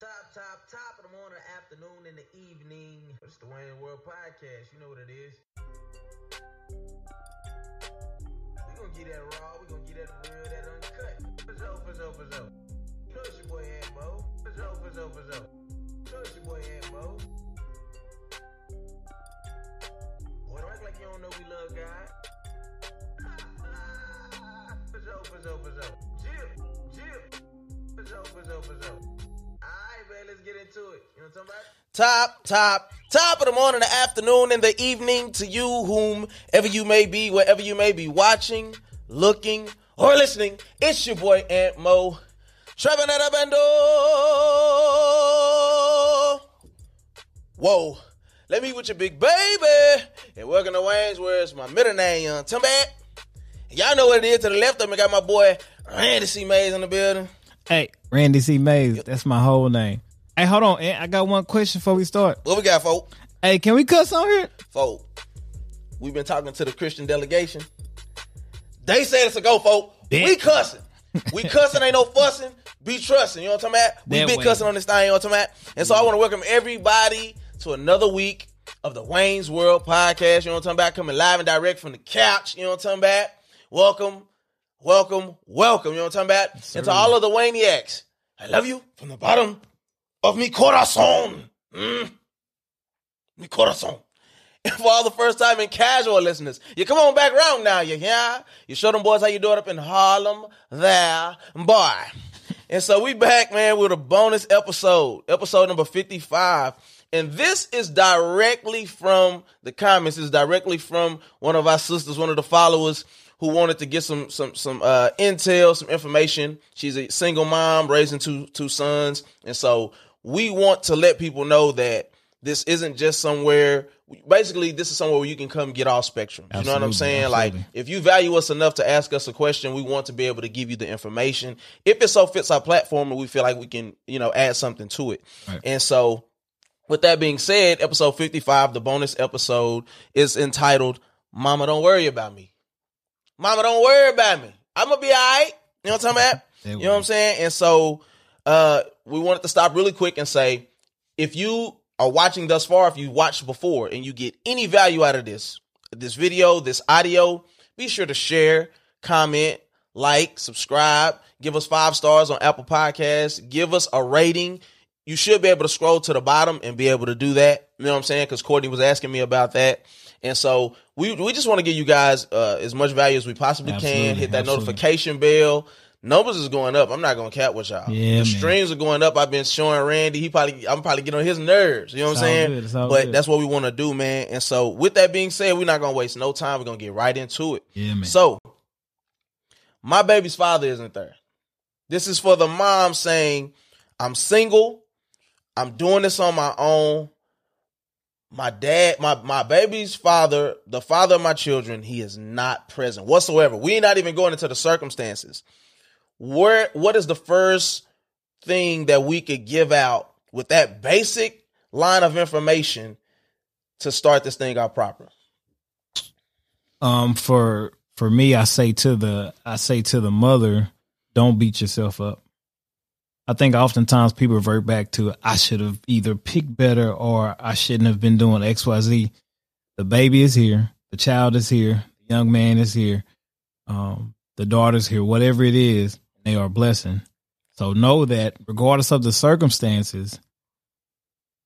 Top, top, top of the morning, afternoon, and the evening. It's the Wayne World Podcast. You know what it is. We gonna get that raw. We gonna get that real, that uncut. Sure, for sure. You know it's your boy. For sure, for sure. You know it's your boy Mo. Boy, don't act like you don't know we love God. For sure, for sure, for sure. Chill, chill. Man, let's get into it. You know what I'm talking about? Top, top, top of the morning, the afternoon, and the evening to you, whomever you may be, wherever you may be watching, looking, or listening. It's your boy Ant Mo. Trevor Netabendo. Whoa. Let me with your big baby. And welcome to Wayne's where it's my middle name, young Timbat. Y'all know what it is to the left of me. Got my boy Randy C. Mays in the building. Hey, Randy C. Mays. That's my whole name. Hey, hold on. Eh, I got one question before we start. What we got, folk? Hey, can we cuss on here? folk. We've been talking to the Christian delegation. They said it's a go, folk. Bet. We cussing. We cussing, ain't no fussing. Be trusting. You know what I'm talking about? We That been way. cussing on this thing, you know what I'm talking about? And so I want to welcome everybody to another week of the Wayne's World podcast. You know what I'm talking about? Coming live and direct from the couch. You know what I'm talking about? Welcome, welcome, welcome. You know what I'm talking about? and to all of the Wayniacs, I love you from the bottom of mi corazon. Mm. Mi corazon. And for all the first time and casual listeners, you come on back round now, you hear? You show them boys how you do it up in Harlem, there, boy. And so we back, man, with a bonus episode, episode number 55. And this is directly from the comments. It's directly from one of our sisters, one of the followers who wanted to get some some some uh, intel, some information. She's a single mom raising two two sons, and so we want to let people know that this isn't just somewhere. Basically, this is somewhere where you can come get all spectrum. You know what I'm Absolutely, saying? Like, if you value us enough to ask us a question, we want to be able to give you the information. If it so fits our platform and we feel like we can, you know, add something to it. Right. And so, with that being said, episode 55, the bonus episode, is entitled Mama Don't Worry About Me. Mama, don't worry about me. I'm gonna be all right. You know what I'm talking about? You know what I'm saying? And so uh we wanted to stop really quick and say if you are watching thus far, if you watched before and you get any value out of this, this video, this audio, be sure to share, comment, like, subscribe, give us five stars on Apple Podcasts, give us a rating. You should be able to scroll to the bottom and be able to do that. You know what I'm saying? Because Courtney was asking me about that. And so we we just want to give you guys uh, as much value as we possibly can. Hit that absolutely. notification bell. Numbers is going up. I'm not gonna cap with y'all. Yeah, the man. streams are going up. I've been showing Randy. He probably I'm probably getting on his nerves. You know what I'm saying? good, But good. that's what we want to do, man. And so with that being said, we're not gonna waste no time. We're gonna get right into it. Yeah, man. So, my baby's father isn't there. This is for the mom saying, I'm single. I'm doing this on my own. My dad, my, my baby's father, the father of my children, he is not present whatsoever. We're not even going into the circumstances. Where what is the first thing that we could give out with that basic line of information to start this thing out proper? um, for for me, I say to the I say to the mother, don't beat yourself up. I think oftentimes people revert back to I should have either picked better or I shouldn't have been doing X Y Z. The baby is here, the child is here, the young man is here, um, the daughter's here. Whatever it is, they are a blessing. So know that regardless of the circumstances,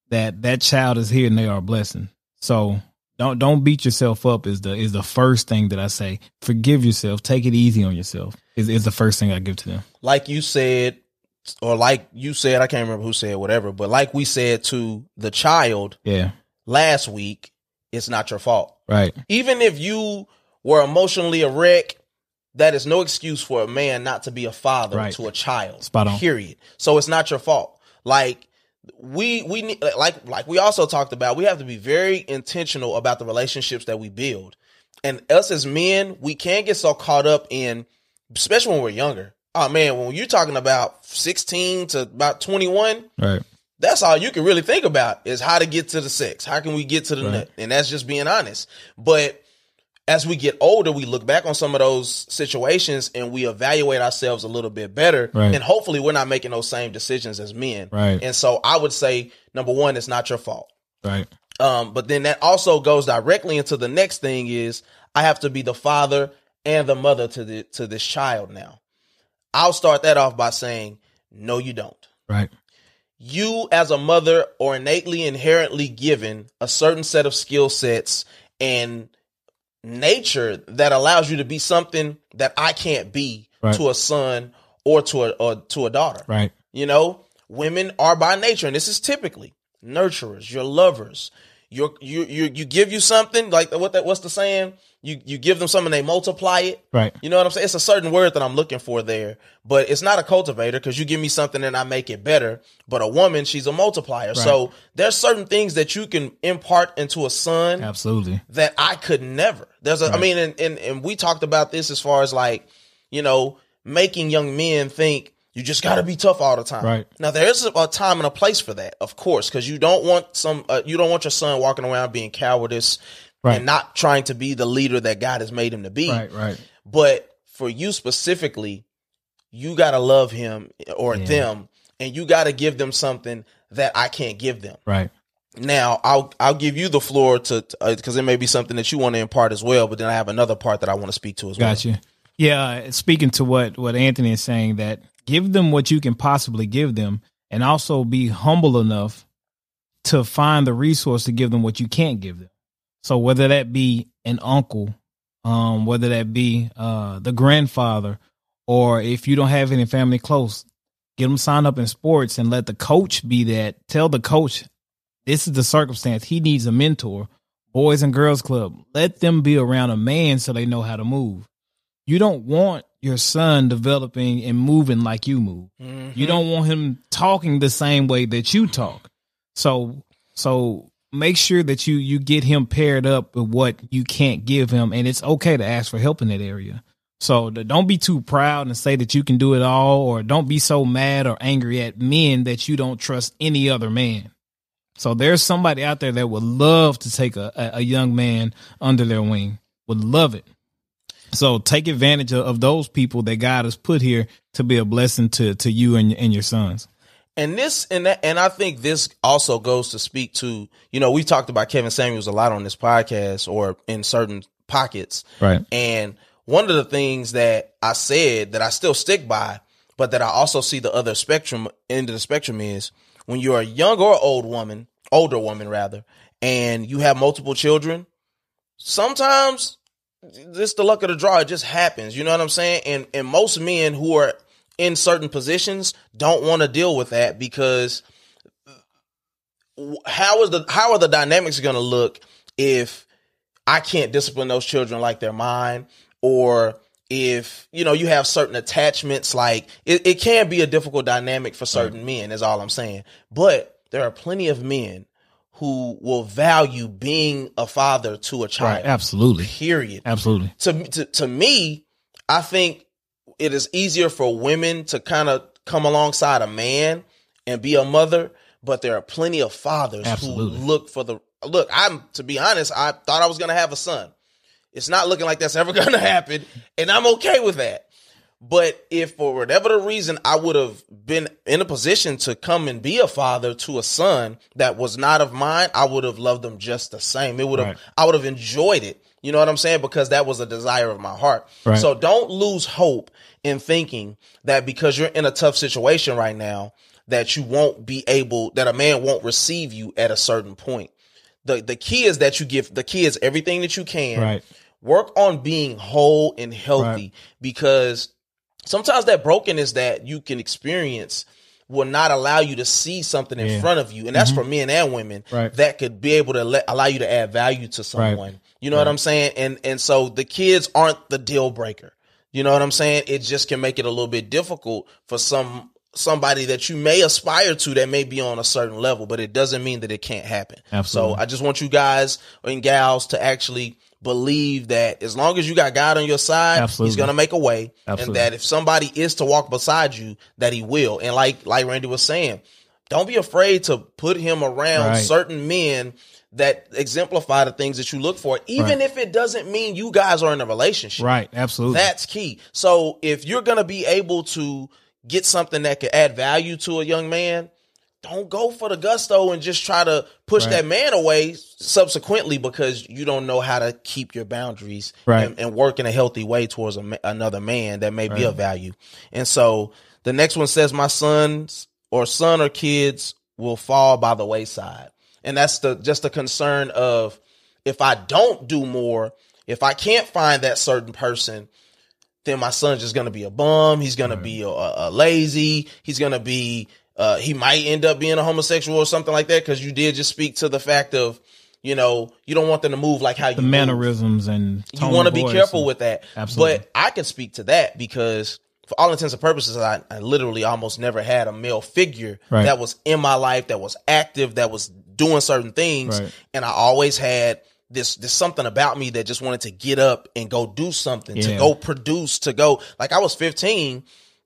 that that child is here and they are a blessing. So don't don't beat yourself up is the is the first thing that I say. Forgive yourself. Take it easy on yourself. Is is the first thing I give to them. like you said, or like you said, I can't remember who said whatever, but like we said to the child Yeah. last week, it's not your fault. Right. Even if you were emotionally a wreck, that is no excuse for a man not to be a father Right. to a child. Spot on. Period. So it's not your fault. Like we we need like like we also talked about, we have to be very intentional about the relationships that we build. And us as men, we can't get so caught up in, especially when we're younger. Oh man, when you're talking about 16 to about 21, Right. that's all you can really think about is how to get to the sex. How can we get to the Right. nut? And that's just being honest. But as we get older, we look back on some of those situations and we evaluate ourselves a little bit better. Right. And hopefully we're not making those same decisions as men. Right. And so I would say, number one, it's not your fault. Right. Um, but then that also goes directly into the next thing is I have to be the father and the mother to the to this child now. I'll start that off by saying, no, you don't. Right. You as a mother are innately inherently given a certain set of skill sets and nature that allows you to be something that I can't be Right. to a son or to a or to a daughter. Right. You know, women are by nature, and this is typically nurturers, your lovers. You're, you you you give you something like what that what's the saying? You you give them something, they multiply it. Right. You know what I'm saying? It's a certain word that I'm looking for there, but it's not a cultivator because you give me something and I make it better. But a woman, she's a multiplier. So there's certain things that you can impart into a son Absolutely. that I could never. There's a, I Right. mean, and, and and we talked about this as far as like, you know, making young men think you just got to be tough all the time. Right. Now there is a, time and a place for that, of course, because you don't want some, uh, you don't want your son walking around being cowardice Right. and not trying to be the leader that God has made him to be. Right. Right. But for you specifically, you got to love him or Yeah. them, and you got to give them something that I can't give them. Right. Now, I'll I'll give you the floor to because it may be something that you want to impart as well. But then I have another part that I want to speak to as well. Gotcha. Yeah, speaking to what what Anthony is saying, that give them what you can possibly give them, and also be humble enough to find the resource to give them what you can't give them. So whether that be an uncle, um, whether that be uh, the grandfather, or if you don't have any family close, get them signed up in sports and let the coach be that. Tell the coach this is the circumstance. He needs a mentor. Boys and girls club. Let them be around a man so they know how to move. You don't want your son developing and moving like you move. Mm-hmm. You don't want him talking the same way that you talk. So so make sure that you you get him paired up with what you can't give him and it's okay to ask for help in that area. So don't be too proud and say that you can do it all or don't be so mad or angry at men that you don't trust any other man. So there's somebody out there that would love to take a, a, a young man under their wing. Would love it. So take advantage of, of those people that God has put here to be a blessing to to you and, and your sons. And this and that, and I think this also goes to speak to you know we talked about Kevin Samuels a lot on this podcast or in certain pockets, Right. And one of the things that I said that I still stick by, but that I also see the other spectrum end of the spectrum is when you're a young or old woman, older woman rather, and you have multiple children, sometimes it's the luck of the draw. It just happens. You know what I'm saying? And and most men who are in certain positions don't want to deal with that because how is the how are the dynamics going to look if I can't discipline those children like they're mine or if you know you have certain attachments like it, it can be a difficult dynamic for certain men is all i'm saying but there are plenty of men who will value being a father to a child Right. Absolutely. period Absolutely. to, to to me, I think it is easier for women to kind of come alongside a man and be a mother, but there are plenty of fathers Absolutely. who look for the look. I'm to be honest, I thought I was gonna have a son. It's not looking like that's ever gonna happen, and I'm okay with that. But if for whatever the reason I would have been in a position to come and be a father to a son that was not of mine, I would have loved them just the same. It would have Right. I would have enjoyed it. You know what I'm saying? Because that was a desire of my heart. Right. So don't lose hope in thinking that because you're in a tough situation right now, that you won't be able, that a man won't receive you at a certain point. The the key is that you give the key is everything that you can. Right. Work on being whole and healthy because sometimes that brokenness that you can experience will not allow you to see something in Yeah. front of you. And that's mm-hmm. for men and women Right. that could be able to let, allow you to add value to someone. You know what i'm saying? And and so the kids aren't the deal breaker. You know what i'm saying? It just can make it a little bit difficult for some somebody that you may aspire to that may be on a certain level but it doesn't mean that it can't happen. Absolutely. so i just want you guys and gals to actually believe that as long as you got God on your side, Absolutely. he's gonna make a way. Absolutely. And that if somebody is to walk beside you, that he will. And like like Randy was saying, don't be afraid to put him around Right. certain men that exemplify the things that you look for, even Right. if it doesn't mean you guys are in a relationship. Right. Absolutely. That's key. So if you're gonna be able to get something that could add value to a young man, don't go for the gusto and just try to push Right. that man away subsequently because you don't know how to keep your boundaries Right. and, and work in a healthy way towards a, another man that may be Right. of value. And so the next one says, "My sons or son or kids will fall by the wayside," and that's the just the concern of if I don't do more, if I can't find that certain person, then my son's just gonna be a bum. He's gonna be a, a, a lazy. He's gonna be. Uh, he might end up being a homosexual or something like that because you did just speak to the fact of, you know, you don't want them to move like how you the move. mannerisms and You want to be careful with that. Absolutely. But I can speak to that because for all intents and purposes, I, I literally almost never had a male figure Right. that was in my life, that was active, that was doing certain things. Right. And I always had this, this something about me that just wanted to get up and go do something, to go produce, to go, like I was 15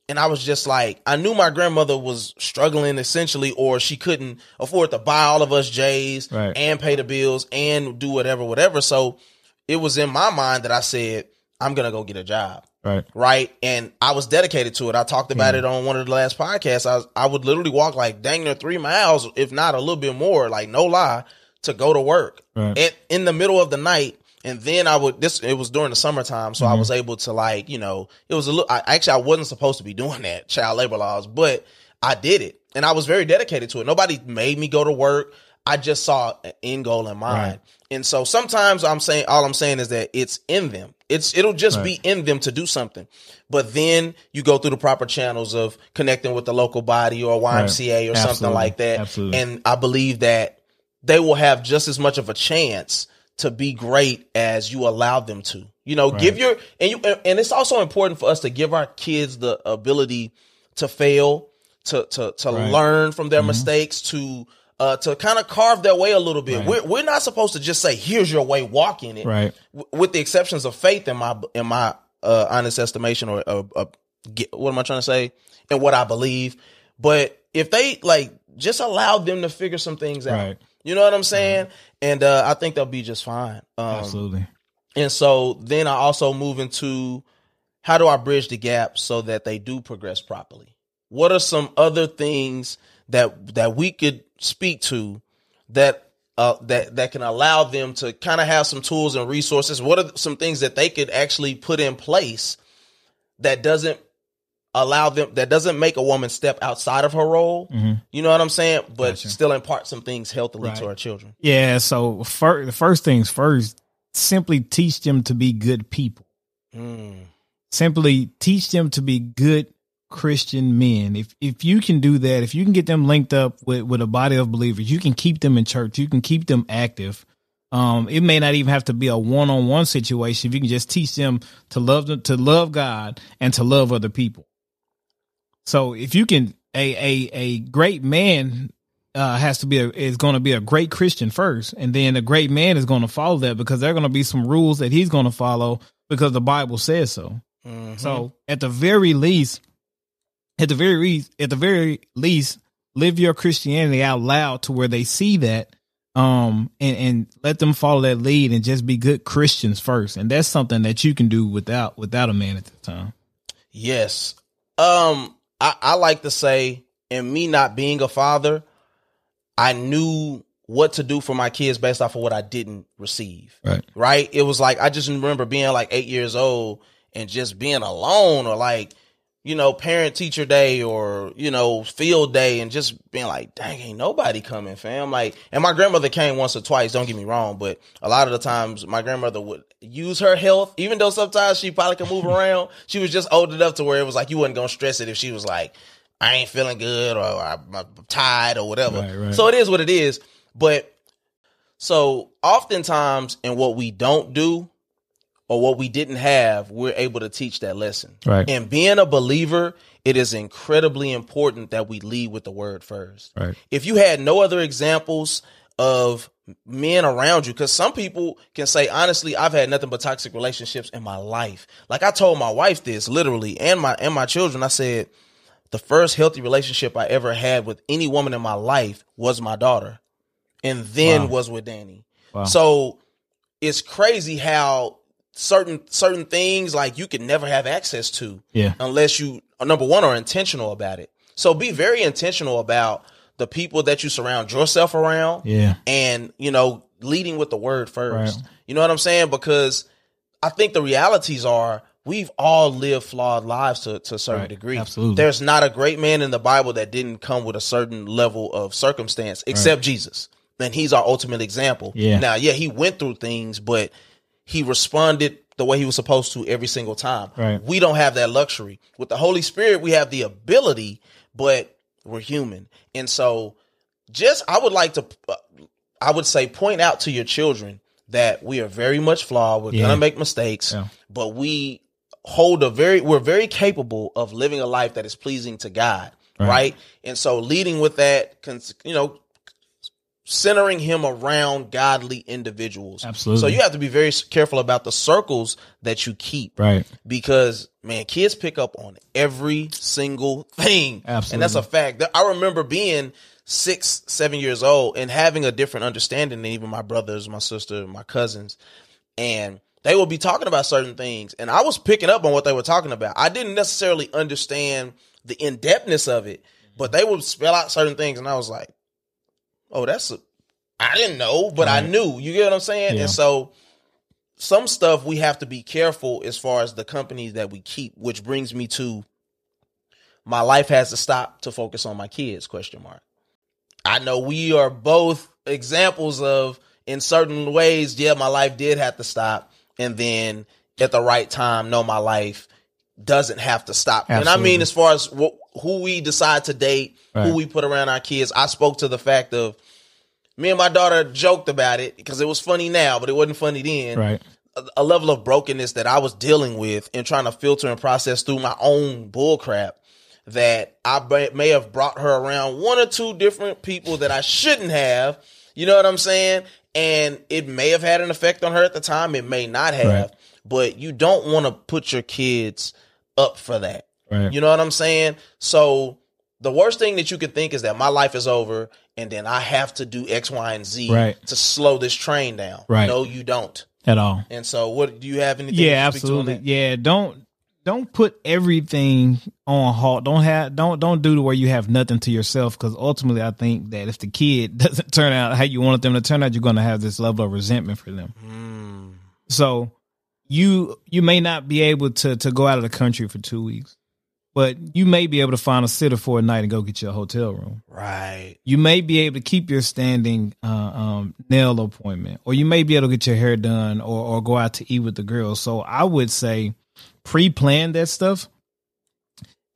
and I was just like, I knew my grandmother was struggling essentially, or she couldn't afford to buy all of us J's Right. and pay the bills and do whatever, whatever. So it was in my mind that I said, I'm gonna go get a job. Right. Right. And I was dedicated to it. I talked about Yeah. it on one of the last podcasts. I was, I would literally walk like dang near three miles, if not a little bit more, like no lie, to go to work Right. at, in the middle of the night. And then I would this it was during the summertime, so I Mm-hmm. was able to like, you know, it was a little I actually I wasn't supposed to be doing that, child labor laws, but I did it. And I was very dedicated to it. Nobody made me go to work. I just saw an end goal in mind. Right. And so sometimes I'm saying all I'm saying is that it's in them. It's it'll just be in them to do something. But then you go through the proper channels of connecting with the local body or YMCA or something like that. Absolutely. And I believe that they will have just as much of a chance to be great as you allow them to. You know, give your and you and it's also important for us to give our kids the ability to fail, to to to Right. learn from their mistakes, to uh to kind of carve their way a little bit. Right. We're we're not supposed to just say, "Here's your way, walk in it." Right. W- with the exceptions of faith in my in my uh, honest estimation or uh, uh, get, what am I trying to say and what I believe. But if they like just allow them to figure some things out, Right. You know what I'm saying, and uh, I think they'll be just fine. Um, Absolutely. and so then I also move into how do I bridge the gap so that they do progress properly? What are some other things that that we could speak to that uh, that that can allow them to kind of have some tools and resources? What are some things that they could actually put in place that doesn't allow them that doesn't make a woman step outside of her role? You know what I'm saying? But Gotcha. still impart some things healthily to our children. Yeah. So fir- the first things first, simply teach them to be good people. Mm. Simply teach them to be good Christian men. If if you can do that, if you can get them linked up with with a body of believers, you can keep them in church. You can keep them active. Um, it may not even have to be a one on one situation. If you can just teach them to love them, to love God and to love other people. So if you can, a a a great man uh, has to be a, is going to be a great Christian first, and then a great man is going to follow that because there are going to be some rules that he's going to follow because the Bible says so. Mhm. So at the very least, at the very least, at the very least, live your Christianity out loud to where they see that, um, and and let them follow that lead and just be good Christians first. And that's something that you can do without without a man at the time. Yes. Um, I, I like to say, and me not being a father, I knew what to do for my kids based off of what I didn't receive. Right. Right. It was like I just remember being like eight years old and just being alone or like, you know, parent teacher day or, you know, field day and just being like, dang, ain't nobody coming, fam. Like, and my grandmother came once or twice, don't get me wrong, but a lot of the times my grandmother would use her health, even though sometimes she probably could move around. She was just old enough to where it was like you wasn't gonna stress it if she was like, I ain't feeling good or I'm tired or whatever. Right, right. So it is what it is. But so oftentimes in what we don't do or what we didn't have, we're able to teach that lesson. Right. And being a believer, it is incredibly important that we lead with the word first. Right. If you had no other examples of men around you, because some people can say, honestly, I've had nothing but toxic relationships in my life. Like I told my wife this literally and my and my children, I said, the first healthy relationship I ever had with any woman in my life was my daughter, and then Wow. was with Danny. Wow. So it's crazy how certain certain things like you can never have access to Yeah. unless you number one are intentional about it. So be very intentional about the people that you surround yourself around Yeah. and you know leading with the word first Right. you know what i'm saying because i think the realities are we've all lived flawed lives to, to a certain Right. degree Absolutely. there's not a great man in the bible that didn't come with a certain level of circumstance except jesus and he's our ultimate example Yeah. now yeah he went through things but he responded the way he was supposed to every single time Right. we don't have that luxury with the holy spirit we have the ability but we're human and so just i would like to uh, i would say point out to your children that we are very much flawed we're Yeah. gonna make mistakes Yeah. but we hold a very we're very capable of living a life that is pleasing to god right, Right. and so leading with that you know centering him around godly individuals Absolutely. so you have to be very careful about the circles that you keep Right. because man, kids pick up on every single thing, Absolutely. and that's a fact. I remember being six, seven years old and having a different understanding than even my brothers, my sister, my cousins, and they would be talking about certain things, and I was picking up on what they were talking about. I didn't necessarily understand the in depthness of it, but they would spell out certain things, and I was like, "Oh, that's a." I didn't know, but I knew. You get what I'm saying? Yeah. And so some stuff we have to be careful as far as the companies that we keep, which brings me to my life has to stop to focus on my kids question mark. I know we are both examples of in certain ways, yeah, my life did have to stop and then at the right time, no, my life doesn't have to stop. And I mean as far as wh- who we decide to date, who we put around our kids, I spoke to the fact of me and my daughter joked about it because it was funny now, but it wasn't funny then. Right. A, a level of brokenness that I was dealing with and trying to filter and process through my own bullcrap that I may- may have brought her around one or two different people that I shouldn't have. You know what I'm saying? And it may have had an effect on her at the time. It may not have, Right. but you don't want to put your kids up for that. Right. You know what I'm saying? So the worst thing that you could think is that my life is over and then I have to do X, Y, and Z Right. to slow this train down. Right. No, you don't. At all. And so what do you have anything Yeah, to speak to on absolutely. that? Yeah, don't don't put everything on halt. Don't have don't don't do to where you have nothing to yourself because ultimately, I think that if the kid doesn't turn out how you wanted them to turn out, you're going to have this level of resentment for them. Mm, So you you may not be able to to go out of the country for two weeks, but you may be able to find a sitter for a night and go get you a hotel room. right. You may be able to keep your standing uh, um, nail appointment, or you may be able to get your hair done, or or go out to eat with the girls. So I would say pre-plan that stuff,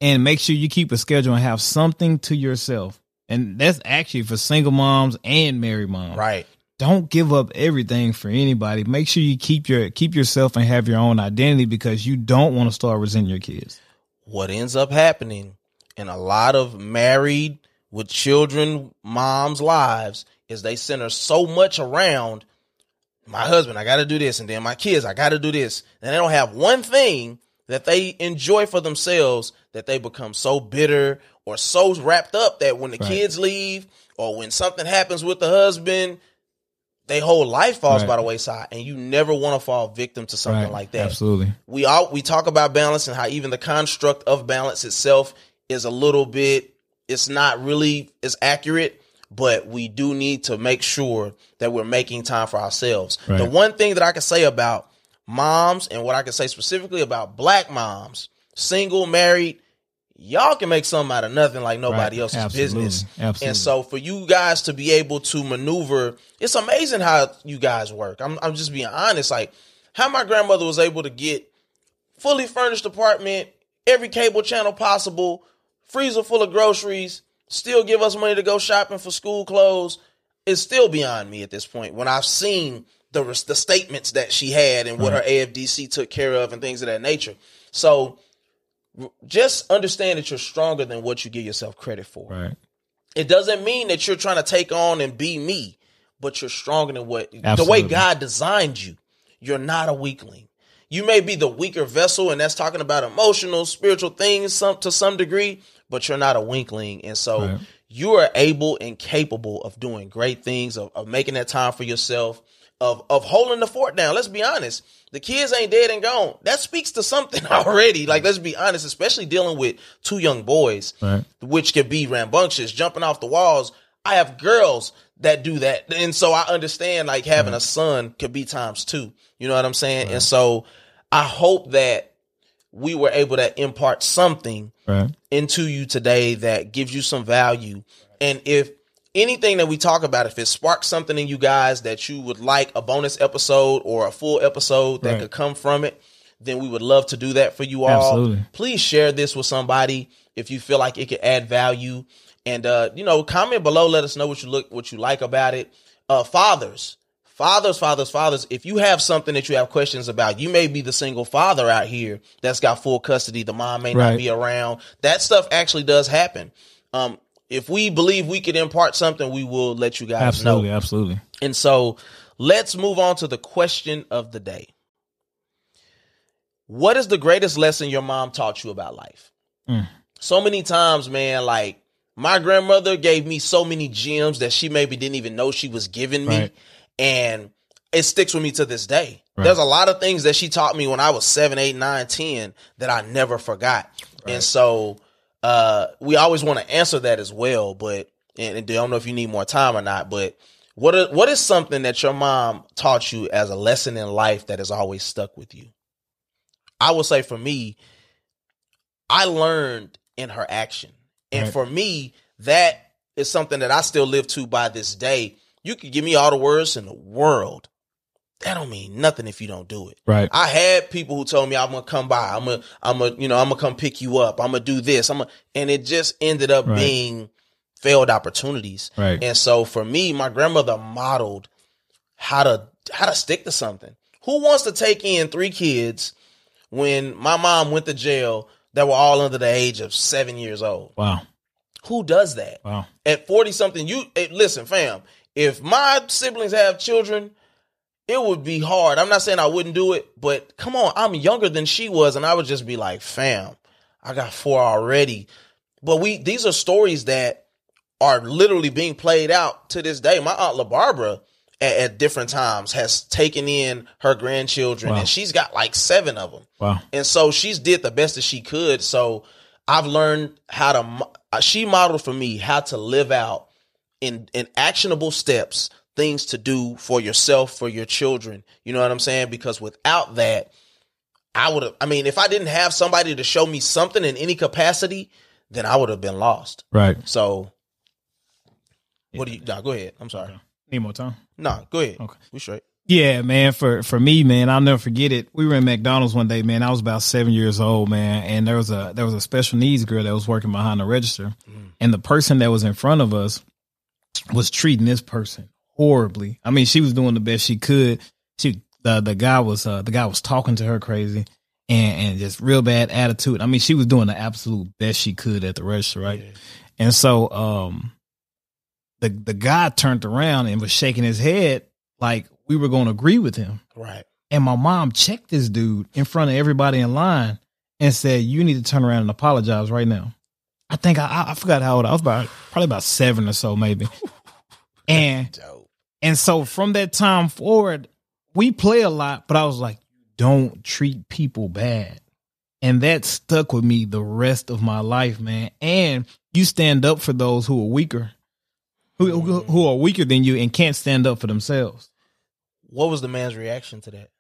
and make sure you keep a schedule and have something to yourself. And that's actually for single moms and married moms Right. Don't give up everything for anybody. Make sure you keep your keep yourself and have your own identity because you don't want to start resenting your kids. What ends up happening in a lot of married with children moms' lives is they center so much around my husband, I got to do this, and then my kids, I got to do this. And they don't have one thing that they enjoy for themselves that they become so bitter or so wrapped up that when the Right. kids leave or when something happens with the husband, their whole life falls Right. by the wayside, and you never want to fall victim to something Right. like that Absolutely. we all we talk about balance and how even the construct of balance itself is a little bit it's not really as accurate but we do need to make sure that we're making time for ourselves Right. the one thing that i can say about moms and what i can say specifically about black moms single married y'all can make something out of nothing like nobody Right. else's Absolutely. business Absolutely. and so for you guys to be able to maneuver, it's amazing how you guys work. I'm I'm just being honest. Like how my grandmother was able to get fully furnished apartment, every cable channel possible, freezer full of groceries, still give us money to go shopping for school clothes, is still beyond me at this point. When I've seen the the statements that she had and what her AFDC took care of and things of that nature. So just understand that you're stronger than what you give yourself credit for. Right. It doesn't mean that you're trying to take on and be me, but you're stronger than what the way God designed you. You're not a weakling. you may be the weaker vessel, and that's talking about emotional, spiritual things some to some degree, but you're not a weakling. And so Right. you are able and capable of doing great things, of, of making that time for yourself, of of holding the fort down. Let's be honest. The kids ain't dead and gone. That speaks to something already. Like, let's be honest, especially dealing with two young boys, Right. which can be rambunctious, jumping off the walls. I have girls that do that. And so I understand like having a son could be times two. You know what I'm saying? And so I hope that we were able to impart something Right. into you today that gives you some value. And if anything that we talk about, if it sparks something in you guys that you would like a bonus episode or a full episode that Right. could come from it, then we would love to do that for you all. Absolutely. Please share this with somebody if you feel like it could add value. And uh, you know, comment below, let us know what you look what you like about it. Uh fathers, fathers, fathers, fathers, if you have something that you have questions about, you may be the single father out here that's got full custody, the mom may not be around. That stuff actually does happen. Um, if we believe we could impart something, we will let you guys Absolutely. know. Absolutely. absolutely. And so let's move on to the question of the day. What is the greatest lesson your mom taught you about life? Mm. So many times, man, like my grandmother gave me so many gems that she maybe didn't even know she was giving me. Right. And it sticks with me to this day. Right. There's a lot of things that she taught me when I was seven, eight, nine, ten that I never forgot. And so uh we always want to answer that as well, but and, and I don't know if you need more time or not, but what are, what is something that your mom taught you as a lesson in life that has always stuck with you? I will say for me, I learned in her action. And Right. for me, that is something that I still live to by this day. You could give me all the words in the world. That don't mean nothing if you don't do it. Right. I had people who told me I'm gonna come by. I'm gonna, I'm gonna, you know, I'm gonna come pick you up. I'm gonna do this. I'm gonna, and it just ended up Right. being failed opportunities. Right. And so for me, my grandmother modeled how to how to stick to something. Who wants to take in three kids when my mom went to jail that were all under the age of seven years old? Wow. Who does that? Wow. At 40 something, you listen, fam, if my siblings have children, it would be hard. I'm not saying I wouldn't do it, but come on, I'm younger than she was, and I would just be like, fam, I got four already. But we these are stories that are literally being played out to this day. My aunt LaBarbara at, at different times has taken in her grandchildren, Wow. and she's got like seven of them. Wow. And so she's did the best that she could. So I've learned how to. She modeled for me how to live out in in actionable steps things to do for yourself for your children. You know what I'm saying? Because without that, I would have. I mean, if I didn't have somebody to show me something in any capacity, then I would have been lost. Right. So, what do you? No, go ahead. I'm sorry. Need more time. No, go ahead. Okay. we straight. Yeah, man. For for me, man, I'll never forget it. We were in McDonald's one day, man. I was about seven years old, man, and there was a there was a special needs girl that was working behind the register, mm. and the person that was in front of us was treating this person horribly. I mean, she was doing the best she could. She the the guy was uh, the guy was talking to her crazy and and just real bad attitude. I mean, she was doing the absolute best she could at the register, right? And so um the the guy turned around and was shaking his head like we were going to agree with him. Right. And my mom checked this dude in front of everybody in line and said, "You need to turn around and apologize right now." I think I I- I forgot how old I was about probably about seven or so maybe. And. And so from that time forward, we play a lot, but I was like, don't treat people bad. And that stuck with me the rest of my life, man. And you stand up for those who are weaker, who, who, are weaker than you and can't stand up for themselves. What was the man's reaction to that?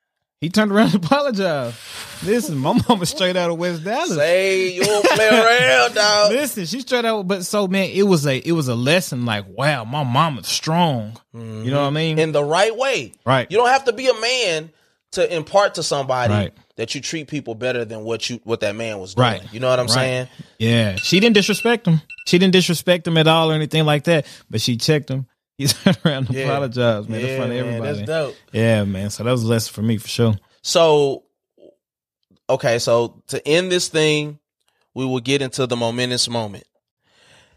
He turned around and apologized. Listen, my mama straight out of West Dallas. Say you don't play around, dog. Listen, she straight out. But so man, it was a it was a lesson. Like, wow, my mama's strong. You know what I mean? in the right way. Right. You don't have to be a man to impart to somebody Right. that you treat people better than what you what that man was doing. Right. You know what I'm Right. saying? Yeah, she didn't disrespect him. She didn't disrespect him at all or anything like that. But she checked him. He turned around and Yeah. apologized, man, in Yeah, front of man, everybody. that's dope. Yeah, man. So that was a lesson for me for sure. So okay, so to end this thing, we will get into the momentous moment.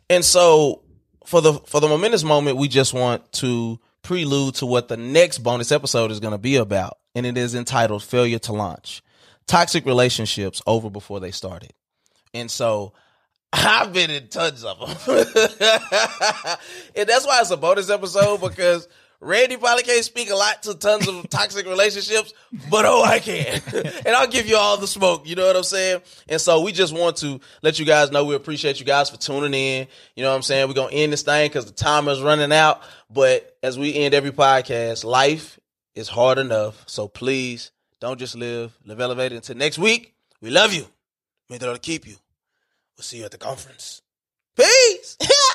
And so for the for the momentous moment, we just want to prelude to what the next bonus episode is going to be about. and it is entitled Failure to Launch Toxic Relationships Over Before They Started. And so I've been in tons of them. and that's why it's a bonus episode because Randy probably can't speak a lot to tons of toxic relationships, but oh, I can. and I'll give you all the smoke. You know what I'm saying? And so we just want to let you guys know we appreciate you guys for tuning in. You know what I'm saying? We're going to end this thing because the time is running out. But as we end every podcast, life is hard enough. So please don't just live, live elevated. Until next week, we love you. May the Lord keep you. We'll see you at the conference. Peace.